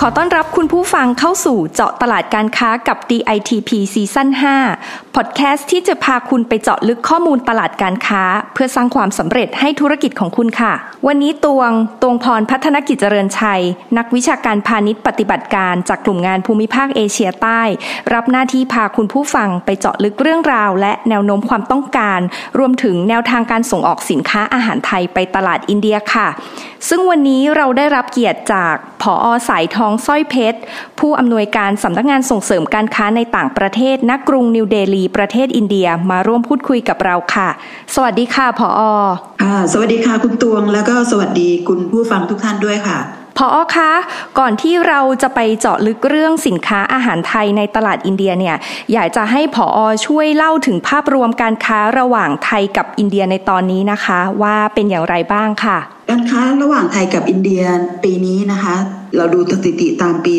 ขอต้อนรับคุณผู้ฟังเข้าสู่เจาะตลาดการค้ากับ DITP ซีซั่น5พอดแคสต์ที่จะพาคุณไปเจาะลึกข้อมูลตลาดการค้า เพื่อสร้างความสำเร็จให้ธุรกิจของคุณค่ะ วันนี้ตวงตวงพรพัฒนกิจเจริญชัย นักวิชาการพาณิชย์ปฏิบัติการจากกลุ่มงานภูมิภาคเอเชียใต้ รับหน้าที่พาคุณผู้ฟังไปเจาะลึกเรื่องราว และแนวโน้มความต้องการ รวมถึงแนวทางการส่งออกสินค้าอาหารไทยไปตลาดอินเดียค่ะ ซึ่งวันนี้เราได้รับเกียรติจากผออสายทองสร้อยเพชร ผู้อำนวยการสำนักงานส่งเสริมการค้าในต่างประเทศณกรุงนิวเดลี ประเทศอินเดียมาร่วมพูดคุยกับเราค่ะ สวัสดีค่ะผอออ่าสวัสดีค่ะคุณตวง แล้วก็สวัสดีคุณผู้ฟังทุกท่านด้วยค่ะพออคะก่อนที่เราจะไปเจาะลึกเรื่องสินค้าอาหารไทยในตลาดอินเดียเนี่ยอยากจะให้ผออช่วยเล่าถึงภาพรวมการค้าระหว่างไทยกับอินเดียในตอนนี้นะคะ ว่าเป็นอย่างไรบ้างค่ะ การค้าระหว่างไทยกับอินเดียปีนี้นะคะ เราดูสถิติตามปี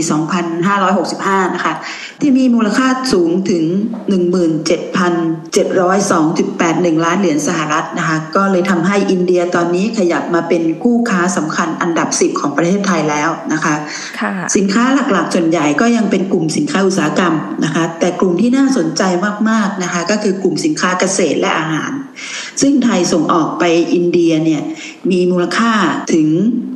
2565 นะคะ ที่มีมูลค่าสูงถึง 17,702.81 ล้านเหรียญสหรัฐนะคะ ก็เลยทำให้อินเดียตอนนี้ขยับมาเป็นคู่ค้าสำคัญอันดับ 10 ของประเทศไทยแล้วนะคะค่ะสินค้าหลักๆ ส่วนใหญ่ก็ยังเป็นกลุ่มสินค้าอุตสาหกรรมนะคะ แต่กลุ่มที่น่าสนใจมากๆนะคะ ก็คือกลุ่มสินค้าเกษตรและอาหาร ซึ่งไทยส่งออกไปอินเดียเนี่ยมีมูลค่าถึง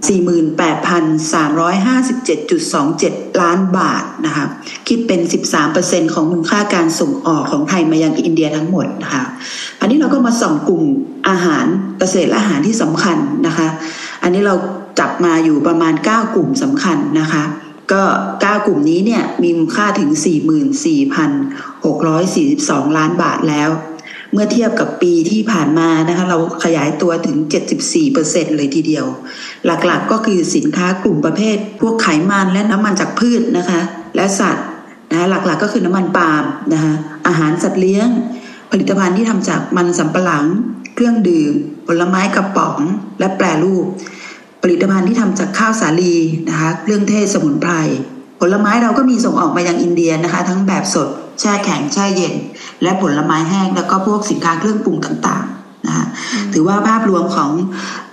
48,357.27 ล้านบาทนะคะคิดเป็น 13%ของมูลค่าการส่งออกของไทยมายังอินเดียทั้งหมดนะคะอันนี้เราก็มาส่องกลุ่มอาหารเกษตรและอาหารที่สำคัญนะคะอันนี้เราจับมาอยู่ประมาณ 9 กลุ่มสำคัญนะคะก็9กลุ่มนี้เนี่ยมีมูลค่าถึง 44,642 ล้านบาทแล้ว เมื่อเทียบกับปีที่ผ่านมานะคะเราขยายตัวถึง 74%เลยทีเดียว หลักๆก็คือสินค้ากลุ่มประเภท พวกไขมันและน้ำมันจากพืชนะคะ และสัตว์นะคะหลักๆก็คือน้ำมันปาล์มนะคะอาหารสัตว์เลี้ยง ผลิตภัณฑ์ที่ทำจากมันสำปะหลัง เครื่องดื่ม ผลไม้กระป๋อง และแปรรูป ผลิตภัณฑ์ที่ทำจากข้าวสาลีนะคะเครื่องเทศสมุนไพรผลไม้เราก็มีส่งออกมายังอินเดียนะคะ ทั้งแบบสด แช่แข็งแช่เย็น และผลไม้แห้งแล้วก็พวกสินค้าเครื่องปรุงต่างๆนะคะถือว่าภาพรวมของ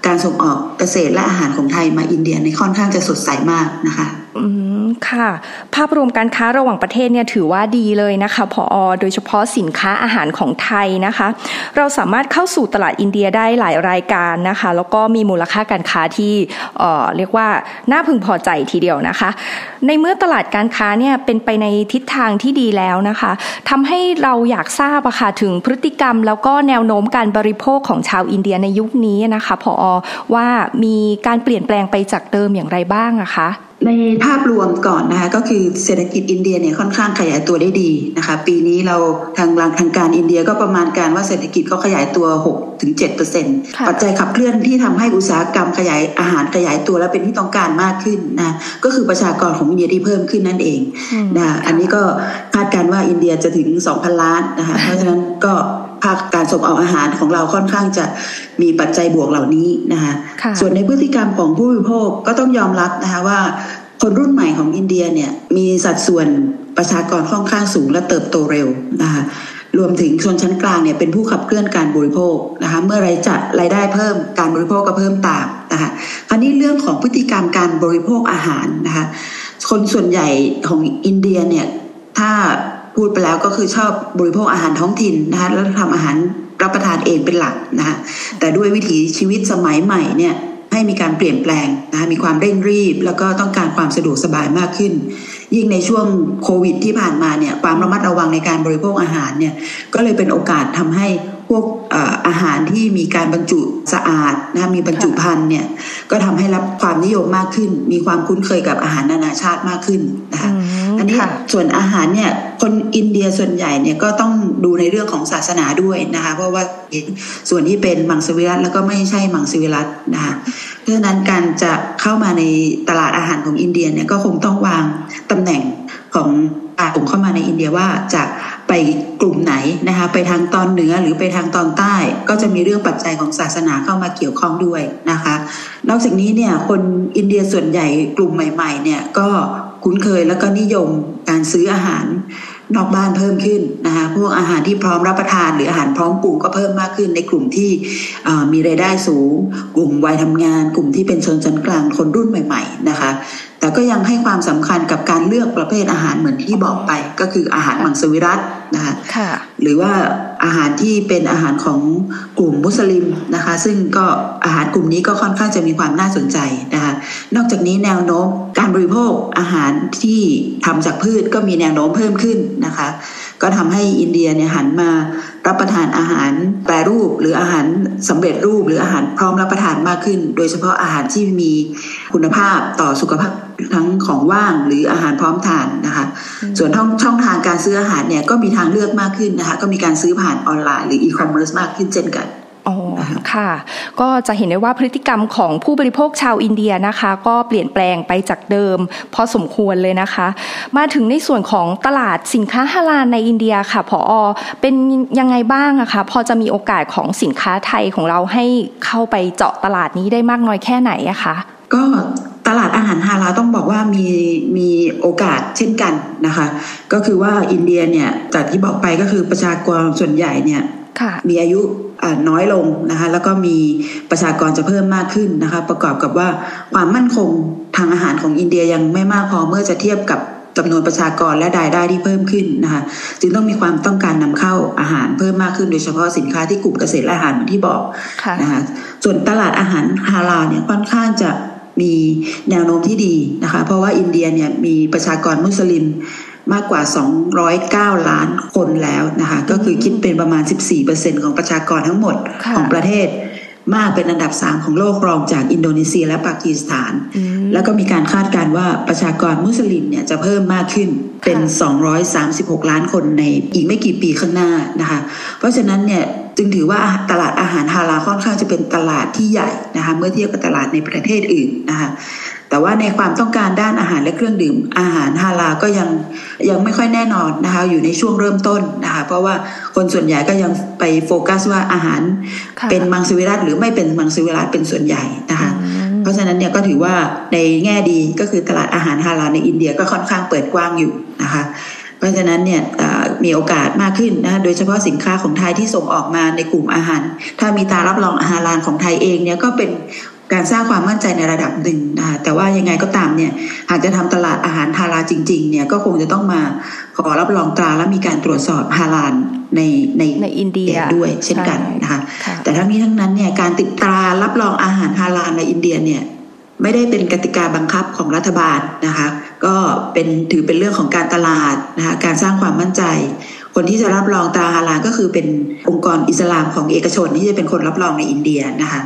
การส่งออกเกษตรและอาหารของไทยมาอินเดียในค่อนข้างจะสดใสมากนะคะ อืมค่ะ ภาพรวมการค้าระหว่างประเทศเนี่ยถือว่าดีเลยนะคะผออโดยเฉพาะสินค้าอาหารของไทยนะคะ เราสามารถเข้าสู่ตลาดอินเดียได้หลายรายการนะคะ แล้วก็มีมูลค่าการค้าที่เอ่อเรียกว่าน่าพึงพอใจทีเดียวนะคะ ในเมื่อตลาดการค้าเนี่ยเป็นไปในทิศทางที่ดีแล้วนะคะทำให้เราอยากทราบอะค่ะถึงพฤติกรรม แล้วก็แนวโน้มการบริโภคของชาวอินเดียในยุคนี้นะคะผอว่ามีการเปลี่ยนแปลงไปจากเดิมอย่างไรบ้างอะคะ ในภาพรวมก่อนนะคะก็คือเศรษฐกิจอินเดียเนี่ยค่อนข้างขยายตัวได้ดีนะคะปีนี้เราทางทางการอินเดียก็ประมาณการว่าเศรษฐกิจเขาขยายตัว 6-7%ถึงค่ะปัจจัยขับเคลื่อนที่ทำให้อุตสาหกรรมขยายอาหารขยายตัวและเป็นที่ต้องการมากขึ้นนะก็คือประชากรของอินเดียที่เพิ่มขึ้นนั่นเองอืมนะอันนี้ก็คาดการณ์ว่าอินเดียจะถึง 2,000 ล้านนะคะเพราะฉะนั้นก็ ภาคการส่งออกอาหารของเราค่อนข้างจะมีปัจจัยบวกเหล่านี้นะคะค่ะส่วนในพฤติกรรมของผู้บริโภคก็ต้องยอมรับนะคะว่าคนรุ่นใหม่ของอินเดียเนี่ยมีสัดส่วนประชากรค่อนข้างสูงและเติบโตเร็วนะคะรวมถึงชนชั้นกลางเนี่ยเป็นผู้ขับเคลื่อนการบริโภคนะคะเมื่อไรายจะรายได้เพิ่มการบริโภคก็เพิ่มตามนะคะคราวนี้เรื่องของพฤติกรรมการบริโภคอาหารนะคะคนส่วนใหญ่ของอินเดียเนี่ยถ้า พูดไปแล้วก็คือชอบบริโภคอาหารท้องถิ่นนะคะแล้วทำอาหารรับประทานเองเป็นหลักนะคะแต่ด้วยวิถีชีวิตสมัยใหม่เนี่ยให้มีการเปลี่ยนแปลงนะคะมีความเร่งรีบ แล้วก็ต้องการความสะดวกสบายมากขึ้น ยิ่งในช่วงโควิดที่ผ่านมาเนี่ยความระมัดระวังในการบริโภคอาหารเนี่ยก็เลยเป็นโอกาสทำให้พวกอาหารที่มีการบรรจุสะอาดนะะมีบรรจุภัณฑ์เนี่ยก็ทำให้รับความนิยมมากขึ้น มีความคุ้นเคยกับอาหารนานาชาติมากขึ้นนะคะ นี้ส่วนอาหารเนี่ยคนอินเดียส่วนใหญ่เนี่ยก็ต้องดูในเรื่องของศาสนาด้วยนะคะเพราะว่าส่วนที่เป็นมังสวิรัตแล้วก็ไม่ใช่มังสวิรัตนะคะเพราะฉะนั้นการจะเข้ามาในตลาดอาหารของอินเดียเนี่ยก็คงต้องวางตำแหน่งของการผมเข้ามาในอินเดียว่าจะไปกลุ่มไหนนะคะไปทางตอนเหนือหรือไปทางตอนใต้ ก็จะมีเรื่องปัจจัยของศาสนาเข้ามาเกี่ยวข้องด้วยนะคะ นอกจากนี้เนี่ยคนอินเดียส่วนใหญ่กลุ่มใหม่ๆเนี่ยก็ คุ้นเคยแล้วก็นิยมการซื้ออาหารนอกบ้านเพิ่มขึ้นนะคะพวกอาหารที่พร้อมรับประทานหรืออาหารพร้อมปรุงก็เพิ่มมากขึ้นในกลุ่มที่มีรายได้สูง กลุ่มวัยทำงาน กลุ่มที่เป็นชนชั้นกลางคนรุ่นใหม่ ๆ นะคะแต่ก็ยังให้ความสำคัญกับการเลือกประเภทอาหารเหมือนที่บอกไป ก็คืออาหารมังสวิรัตนะคะหรือว่าอาหารที่เป็นอาหารของกลุ่มมุสลิมนะคะ ซึ่งก็อาหารกลุ่มนี้ก็ค่อนข้างจะมีความน่าสนใจนะคะนอกจากนี้แนวโน้มการบริโภคอาหารที่ทำจากพืชก็มีแนวโน้มเพิ่มขึ้นนะคะ ก็ทำให้อินเดียเนี่ยหันมารับประทานอาหารแปรรูปหรืออาหารสำเร็จรูปหรืออาหารพร้อมรับประทานมากขึ้น โดยเฉพาะอาหารที่มีคุณภาพต่อสุขภาพ ทั้งของว่างหรืออาหารพร้อมทานนะคะ ส่วนช่องช่องทางการซื้ออาหารเนี่ยก็มีทางเลือกมากขึ้นนะคะ ก็มีการซื้อผ่านออนไลน์หรืออีคอมเมิร์ซมากขึ้นเช่นกันอ๋อค่ะ ก็จะเห็นได้ว่าพฤติกรรมของผู้บริโภคชาวอินเดียนะคะ ก็เปลี่ยนแปลงไปจากเดิม พอสมควรเลยนะคะ มาถึงในส่วนของตลาดสินค้าฮาลาลในอินเดียค่ะพออเป็นยังไงบ้างอะคะพอจะมีโอกาสของสินค้าไทยของเราให้เข้าไปเจาะตลาดนี้ได้มากน้อยแค่ไหนอะคะก็ ตลาดอาหารฮาลาต้องบอกว่ามีมีโอกาสเช่นกันนะคะ ก็คือว่าอินเดียเนี่ยจากที่บอกไปก็คือประชากรส่วนใหญ่เนี่ยมีอายุน้อยลงนะคะแล้วก็มีประชากรจะเพิ่มมากขึ้นนะคะ ประกอบกับว่าความมั่นคงทางอาหารของอินเดียยังไม่มากพอเมื่อจะเทียบกับจำนวนประชากรและรายได้ที่เพิ่มขึ้นนะคะจึงต้องมีความต้องการนำเข้าอาหารเพิ่มมากขึ้นโดยเฉพาะสินค้าที่กลุ่มเกษตรและอาหารเหมือนที่บอกนะคะส่วนตลาดอาหารฮาลาเนี่ยค่อนข้างจะ มีแนวโน้มที่ดีนะคะ เพราะว่าอินเดียเนี่ยมีประชากรมุสลิมมากกว่า 209 ล้านคนแล้วนะคะ ก็คือคิดเป็นประมาณ 14%ของประชากรทั้งหมดของประเทศ มากเป็นอันดับสามของโลกรองจากอินโดนีเซียและปากีสถาน แล้วก็มีการคาดการณ์ว่าประชากรมุสลิมเนี่ยจะเพิ่มมากขึ้นเป็น 236 ล้านคนในอีกไม่กี่ปีข้างหน้านะคะ เพราะฉะนั้นเนี่ยจึงถือว่าตลาดอาหารฮาลาค่อนข้างจะเป็นตลาดที่ใหญ่นะคะเมื่อเทียบกับตลาดในประเทศอื่นนะคะแต่ว่าในความต้องการด้านอาหารและเครื่องดื่มอาหารฮาลาก็ยังยังไม่ค่อยแน่นอนนะคะอยู่ในช่วงเริ่มต้นนะคะเพราะว่าคนส่วนใหญ่ก็ยังไปโฟกัสว่าอาหารเป็นมังสวิรัตหรือไม่เป็นมังสวิรัตเป็นส่วนใหญ่นะคะเพ ราะฉะนั้นเนี่ยก็ถือว่าในแง่ดีก็คือตลาดอาหารฮาลาลในอินเดียก็ค่อนข้างเปิดกว้างอยู่นะคะเพราะฉะนั้นเนี่ยมีโอกาสมากขึ้นนะโดยเฉพาะสินค้าของไทยที่ส่งออกมาในกลุ่มอาหาร ถ้ามีตารับรองอาหารลานของไทยเองเนี่ยก็เป็น การสร้างความมั่นใจในระดับหนึ่งนะคะแต่ว่ายังไงก็ตามเนี่ยหากจะทำตลาดอาหารฮาลาจริงๆเนี่ยก็คงจะต้องมาขอรับรองตราและมีการตรวจสอบฮาลาลในในในอินเดียด้วยเช่นกันนะคะแต่ทั้งนี้ทั้งนั้นเนี่ยการติดตรารับรองอาหารฮาลาลในอินเดียเนี่ยไม่ได้เป็นกติกาบังคับของรัฐบาลนะคะ ก็เป็นถือเป็นเรื่องของการตลาดนะคะการสร้างความมั่นใจ คนที่จะรับรองตาฮาลาลก็คือเป็นองค์กรอิสลามของเอกชนที่จะเป็นคนรับรองในอินเดียนะคะ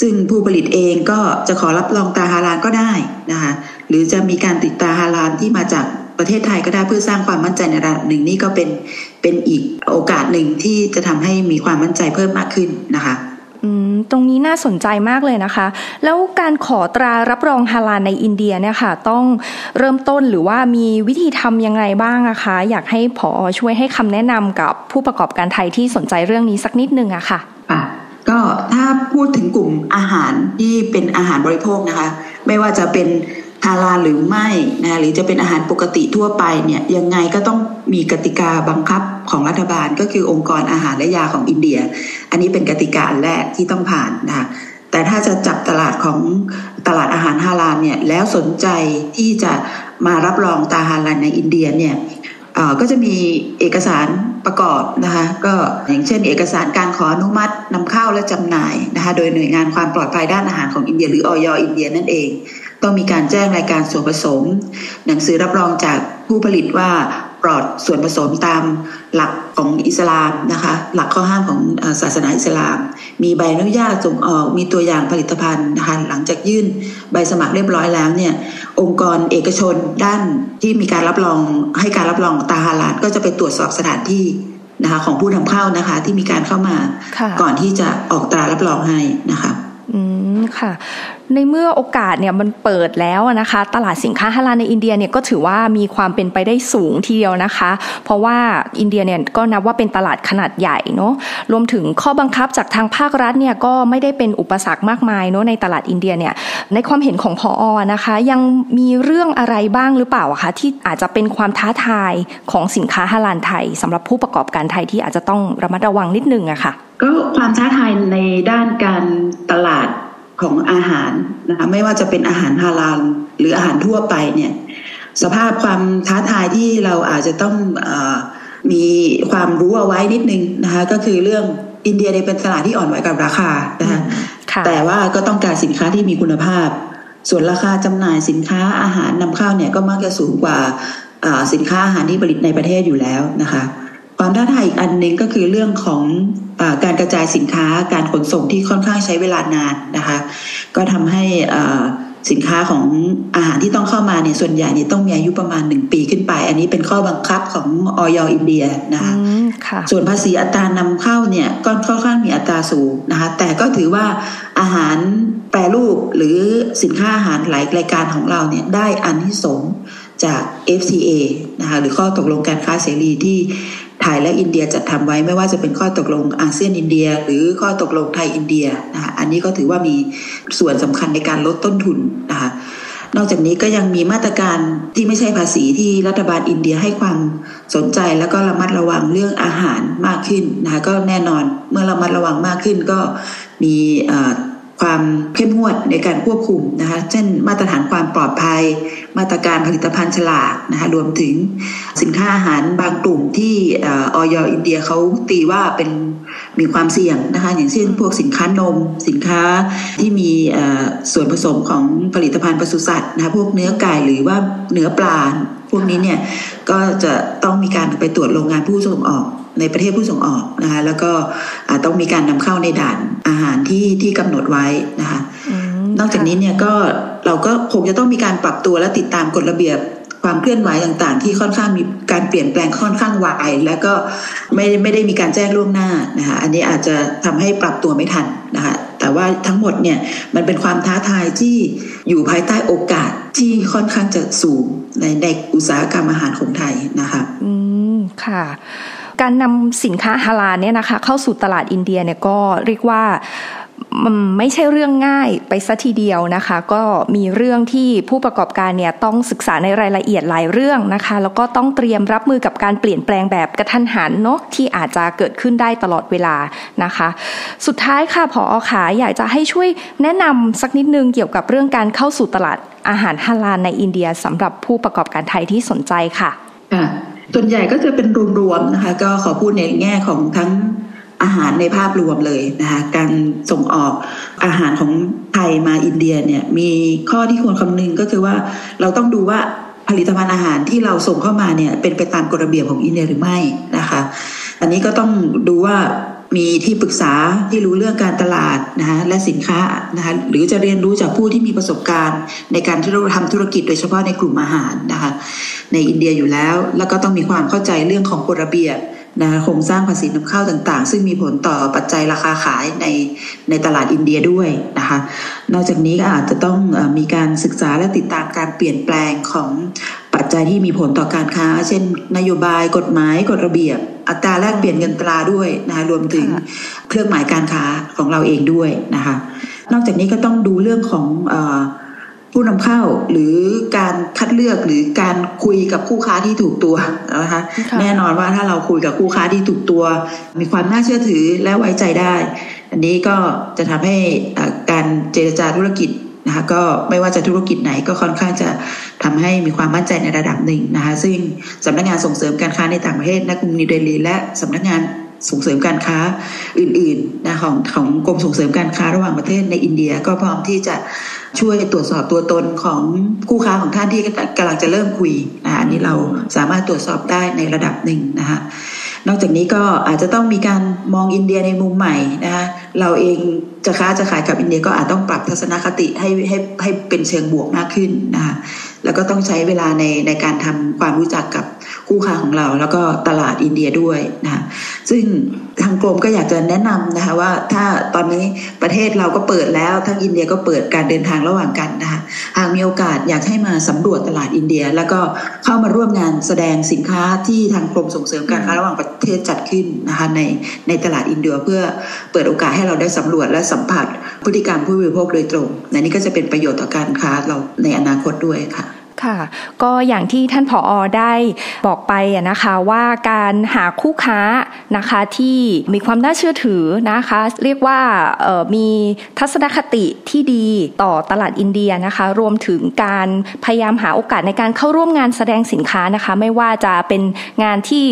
ซึ่งผู้ผลิตเองก็จะขอรับรองตาฮาลาลก็ได้นะคะหรือจะมีการติดตาฮาลาลที่มาจากประเทศไทยก็ได้เพื่อสร้างความมั่นใจในระดับหนึ่งนี่ก็เป็นเป็นอีกโอกาสหนึ่งที่จะทำให้มีความมั่นใจเพิ่มมากขึ้นนะคะตรงนี้น่าสนใจมากเลยนะคะ แล้วการขอตรารับรองฮาลาลในอินเดียเนี่ยค่ะ ต้องเริ่มต้นหรือว่ามีวิธีทำยังไงบ้างนะคะ อยากให้ผอช่วยให้คำแนะนำกับผู้ประกอบการไทยที่สนใจเรื่องนี้สักนิดนึงอะค่ะค่ะ ก็ถ้าพูดถึงกลุ่มอาหารที่เป็นอาหารบริโภคนะคะ ไม่ว่าจะเป็นฮาลาหรือไม่นะหรือจะเป็นอาหารปกติทั่วไปเนี่ยยังไงก็ต้องมีกติกาบังคับของรัฐบาลก็คือองค์กรอาหารและยาของอินเดีย อันนี้เป็นกติกาแรกที่ต้องผ่านนะแต่ถ้าจะจับตลาดของตลาดอาหารฮาลาลเนี่ยแล้วสนใจที่จะมารับรองตาฮาลาลในอินเดียเนี่ยก็จะมีเอกสาร ประกอบนะคะก็อย่างเช่น เอกสารการขออนุมัตินำเข้าและจำหน่ายนะคะโดยหน่วยงานความปลอดภัยด้านอาหารของอินเดีย หรือออยอินเดียนั่นเอง ต้องมีการแจ้งรายการส่วนผสม หนังสือรับรองจากผู้ผลิตว่า ปลอดส่วนผสมตามหลักของอิสลามนะคะ หลักข้อห้ามของศาสนาอิสลาม มีใบอนุญาตส่งออกมีตัวอย่างผลิตภัณฑ์นะคะหลังจากยื่นใบสมัครเรียบร้อยแล้วเนี่ยองค์กรเอกชนด้านที่มีการรับรองให้การรับรองตาฮาลาลก็จะไปตรวจสอบสถานที่นะคะของผู้นำเข้านะคะที่มีการเข้ามาก่อนที่จะออกตรารับรองให้นะคะอืม ค่ะ ในเมื่อโอกาสเนี่ยมันเปิดแล้วนะคะ ตลาดสินค้าฮาลาลในอินเดียเนี่ยก็ถือว่ามีความเป็นไปได้สูงทีเดียวนะคะ เพราะว่าอินเดียเนี่ยก็นับว่าเป็นตลาดขนาดใหญ่เนาะรวมถึงข้อบังคับจากทางภาครัฐเนี่ยก็ไม่ได้เป็นอุปสรรคมากมายเนาะในตลาดอินเดียเนี่ยในความเห็นของพออนะคะ ยังมีเรื่องอะไรบ้างหรือเปล่าคะที่อาจจะเป็นความท้าทายของสินค้าฮาลาลไทยสำหรับผู้ประกอบการไทยที่อาจจะต้องระมัดระวังนิดนึงอะคะ่ะก็ความท้าทายในด้านการตลาด ของอาหารนะคะไม่ว่าจะเป็นอาหารฮาลาลหรืออาหารทั่วไปเนี่ยสภาพความท้าทายที่เราอาจจะต้องอมีความรู้เอาไว้นิดนึงนะคะก็คือเรื่องอินเดียเป็นตลาดที่อ่อนไหวกับราคานะคะแต่ว่าก็ต้องการสินค้าที่มีคุณภาพ ส่วนราคาจำหน่ายสินค้าอาหารนำเข้าเนี่ยก็มักจะสูงกว่าสินค้าอาหารที่ผลิตในประเทศอยู่แล้วนะคะ ความท้าทายอีกอันหนึ่งก็คือเรื่องของอ การกระจายสินค้าการขนส่งที่ค่อนข้างใช้เวลานานนะคะ ก็ทำให้สินค้าของอาหารที่ต้องเข้ามาเนี่ยส่วนใหญ่เนี่ยต้องมีอายุประมาณหนึ่งปีขึ้นไป อันนี้เป็นข้อบังคับของออยอินเดียนะคะส่วนภาษีอัตรานำเข้าเนี่ยก็ค่อนข้างมีอัตราสูงนะคะแต่ก็ถือว่าอาหารแปรรูปหรือสินค้าอาหารหลายรายการของเราเนี่ยได้อันที่สงจาก FTA นะคะหรือข้อตกลงการค้าเสรีที่ ไทยและอินเดียจัดทำไว้ไม่ว่าจะเป็นข้อตกลงอาเซียนอินเดีย หรือข้อตกลงไทยอินเดียนะคะอันนี้ก็ถือว่ามีส่วนสำคัญในการลดต้นทุนนะคะนอกจากนี้ก็ยังมีมาตรการที่ไม่ใช่ภาษีที่รัฐบาลอินเดียให้ความสนใจแล้วก็ระมัดระวังเรื่องอาหารมากขึ้นนะคะก็แน่นอนเมื่อระมัดระวังมากขึ้นก็มี ความเข้มงวดในการควบคุมนะคะเช่นมาตรฐานความปลอดภัย มาตรการผลิตภัณฑ์ฉลากนะคะรวมถึงสินค้าอาหารบางกลุ่มที่ออยอินเดียเขาตีว่าเป็นมีความเสี่ยงนะคะอย่างเช่นพวกสินค้านม สินค้าที่มีส่วนผสมของผลิตภัณฑ์ปศุสัตว์นะคะพวกเนื้อไก่หรือว่าเนื้อปลาพวกนี้เนี่ยก็จะต้องมีการไปตรวจโรงงานผู้ส่งออก ในประเทศผู้ส่งออกนะคะ แล้วก็ต้องมีการนำเข้าในด่านอาหารที่ที่กำหนดไว้นะคะนอกจากนี้เนี่ยก็เราก็คงจะต้องมีการปรับตัวและติดตามกฎระเบียบความเคลื่อนไหวต่างๆ ที่ค่อนข้างมีการเปลี่ยนแปลงค่อนข้างไวแล้วก็ไม่ไม่ได้มีการแจ้งล่วงหน้านะคะอันนี้อาจจะทำให้ปรับตัวไม่ทันนะคะแต่ว่าทั้งหมดเนี่ยมันเป็นความท้าทายที่อยู่ภายใต้โอกาสที่ค่อนข้างจะสูงในในอุตสาหกรรมอาหารของไทยนะคะอืมค่ะ การนำสินค้าฮาลาลเนี่ยนะคะเข้าสู่ตลาดอินเดียเนี่ยก็เรียกว่ามันไม่ใช่เรื่องง่ายไปซะทีเดียวนะคะ ก็มีเรื่องที่ผู้ประกอบการเนี่ยต้องศึกษาในรายละเอียดหลายเรื่องนะคะ แล้วก็ต้องเตรียมรับมือกับการเปลี่ยนแปลงแบบกระทันหันเนาะที่อาจจะเกิดขึ้นได้ตลอดเวลานะคะ สุดท้ายค่ะพออขาอยากจะให้ช่วยแนะนำสักนิดนึงเกี่ยวกับเรื่องการเข้าสู่ตลาดอาหารฮาลาลในอินเดียสำหรับผู้ประกอบการไทยที่สนใจค่ะ ส่วนใหญ่ก็จะเป็นรวมๆนะคะ ก็ขอพูดในแง่ของทั้งอาหารในภาพรวมเลยนะคะการส่งออกอาหารของไทยมาอินเดียเนี่ยมีข้อที่ควรคำนึงก็คือว่าเราต้องดูว่าผลิตภัณฑ์อาหารที่เราส่งเข้ามาเนี่ยเป็นไปตามกฎระเบียบของอินเดียหรือไม่นะคะ อันนี้ก็ต้องดูว่า มีที่ปรึกษาที่รู้เรื่องการตลาดนะคะและสินค้านะคะหรือจะเรียนรู้จากผู้ที่มีประสบการณ์ ในการที่เราทำธุรกิจโดยเฉพาะในกลุ่มอาหารนะคะในอินเดียอยู่แล้ว แล้วก็ต้องมีความเข้าใจเรื่องของกฎระเบียบนะโครงสร้างภาษีนำเข้าต่างๆ ซึ่งมีผลต่อปัจจัยราคาขายในในตลาดอินเดียด้วยนะคะนอกจากนี้ก็อาจจะต้องมีการศึกษาและติดตามการเปลี่ยนแปลงของ จจัยที่มีผลต่อการค้า เช่น นโยบายกฎหมายกฎระเบียบ อัตราแลกเปลี่ยนเงินตราด้วยนะคะรวมถึงเครื่องหมายการค้าของเราเองด้วยนะคะนอกจากนี้ก็ต้องดูเรื่องของอผู้นำเข้าหรือการคัดเลือกหรือการคุยกับคู่ค้าที่ถูกตัวนะคะแน่นอนว่าถ้าเราคุยกับคู่ค้าที่ถูกตัว มีความน่าเชื่อถือและไว้ใจได้ อันนี้ก็จะทำให้การเจรจาธุรกิจ นะคะก็ไม่ว่าจะธุรกิจไหนก็ค่อนข้างจะทำให้มีความมั่นใจในระดับหนึ่งนะคะซึ่งสำนักงานส่งเสริมการค้าในต่างประเทศนักรุงนิวเดลีและสำนักงานส่งเสริมการค้าอื่นๆนะของของกรมส่งเสริมการค้าระหว่างประเทศในอินเดีย ก็พร้อมที่จะช่วยตรวจสอบตัวตนของคู่ค้าของท่านที่กำลังจะเริ่มคุยนะอันนี้เราสามารถตรวจสอบได้ในระดับหนึ่งนะคะ นอกจากนี้ก็อาจจะต้องมีการมองอินเดียในมุมใหม่นะคะเราเองจะค้าจะขายกับอินเดียก็อาจต้องปรับทัศนคติให้ให้ให้เป็นเชิงบวกมากขึ้นนะคะแล้วก็ต้องใช้เวลาในในการทำความรู้จักกับ คู่ค้าของเราแล้วก็ตลาดอินเดียด้วยนะคะซึ่งทางกรมก็อยากจะแนะนำนะคะว่าถ้าตอนนี้ประเทศเราก็เปิดแล้วทั้งอินเดียก็เปิดการเดินทางระหว่างกันนะคะหากมีโอกาสอยากให้มาสำรวจตลาดอินเดีย แล้วก็เข้ามาร่วมงานแสดงสินค้าที่ทางกรมส่งเสริมการค้าระหว่างประเทศจัดขึ้นนะคะในในตลาดอินเดียเพื่อเปิดโอกาสให้เราได้สำรวจและสัมผัสพฤติกรรมผู้บริโภคโดยตรงในนี้ก็จะเป็นประโยชน์ต่อการค้าเราในอนาคตด้วยค่ะ ค่ะก็อย่างที่ท่านผออได้บอกไปนะคะว่าการหาคู่ค้านะคะที่มีความน่าเชื่อถือนะคะ เรียกว่ามีทัศนคติที่ดีต่อตลาดอินเดียนะคะ รวมถึงการพยายามหาโอกาสในการเข้าร่วมงานแสดงสินค้านะคะ ไม่ว่าจะเป็นงานที่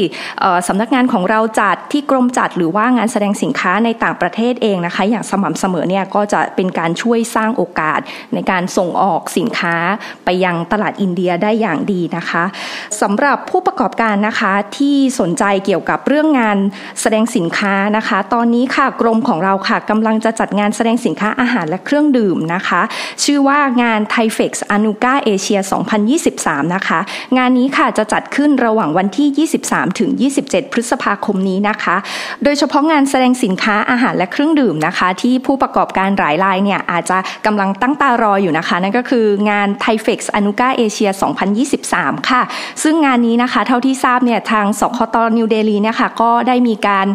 สำนักงานของเราจัดที่กรมจัดหรือว่างานแสดงสินค้าในต่างประเทศเองนะคะ อย่างสม่ำเสมอเนี่ยก็จะเป็นการช่วยสร้างโอกาสในการส่งออกสินค้าไปยังตลาดอินเดียได้อย่างดีนะคะสำหรับผู้ประกอบการนะคะที่สนใจเกี่ยวกับเรื่องงานแสดงสินค้านะคะ ตอนนี้ค่ะกรมของเราค่ะกำลังจะจัดงานแสดงสินค้าอาหารและเครื่องดื่มนะคะ ชื่อว่างานไทเฟกซ์อนุกาเอเชีย 2023 นะคะ งานนี้ค่ะจะจัดขึ้นระหว่างวันที่ 23 ถึง 27 พฤษภาคมนี้นะคะ โดยเฉพาะงานแสดงสินค้าอาหารและเครื่องดื่มนะคะ ที่ผู้ประกอบการหลายรายเนี่ยอาจจะกำลังตั้งตารออยู่นะคะ นั่นก็คืองานไทเฟกซ์อนุกาเอเชีย 2023 ค่ะ ซึ่งงานนี้นะคะ เท่าที่ทราบเนี่ยทางสคตนิวเดลีเนี่ยค่ะก็ได้มีการ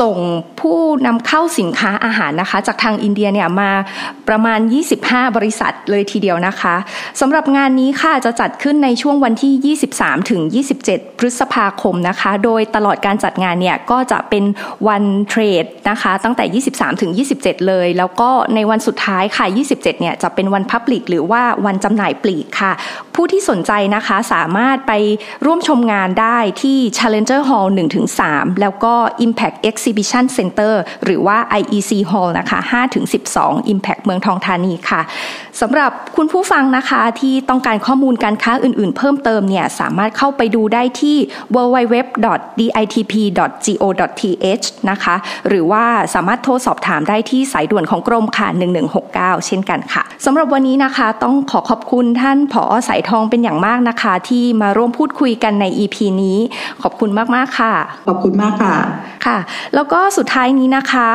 ส่งผู้นำเข้าสินค้าอาหารนะคะ จากทางอินเดียเนี่ยมาประมาณ 25 บริษัทเลยทีเดียวนะคะสำหรับงานนี้ค่ะจะจัดขึ้นในช่วงวันที่ 23 ถึง 27 พฤษภาคมนะคะ โดยตลอดการจัดงานเนี่ยก็จะเป็นวันเทรดนะคะ ตั้งแต่ 23 ถึง 27 เลย แล้วก็ในวันสุดท้ายค่ะ 27 เนี่ยจะเป็นวันพับลิกหรือว่าวันจำหน่ายปลีกค่ะ ผู้ที่สนใจนะคะสามารถไปร่วมชมงานได้ที่ Challenger Hall 1-3 แล้วก็ Impact Exhibition Center หรือว่า IEC Hall นะคะ5-12 Impact เมืองทองธานีค่ะสำหรับคุณผู้ฟังนะคะที่ต้องการข้อมูลการค้าอื่นๆ เพิ่มเติมเนี่ยสามารถเข้าไปดูได้ที่ www.ditp.go.th นะคะหรือว่าสามารถโทรสอบถามได้ที่สายด่วนของกรมค่ะ1169 เช่นกันค่ะสำหรับวันนี้นะคะต้องขอขอบคุณท่านผอสายทองเป็นอย่างมากนะคะ ที่มาร่วมพูดคุยกันใน EP นี้ ขอบคุณมากๆค่ะ ขอบคุณมากค่ะค่ะ แล้วก็สุดท้ายนี้นะคะ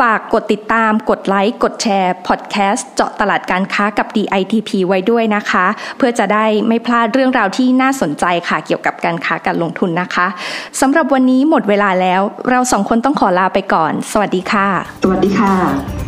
ฝากกดติดตามกดไลค์กดแชร์พอดแคสต์เจาะตลาดการค้ากับ DITP ไว้ด้วยนะคะ เพื่อจะได้ไม่พลาดเรื่องราวที่น่าสนใจค่ะ เกี่ยวกับการค้าการลงทุนนะคะสำหรับวันนี้หมดเวลาแล้ว เราสองคนต้องขอลาไปก่อน สวัสดีค่ะ สวัสดีค่ะ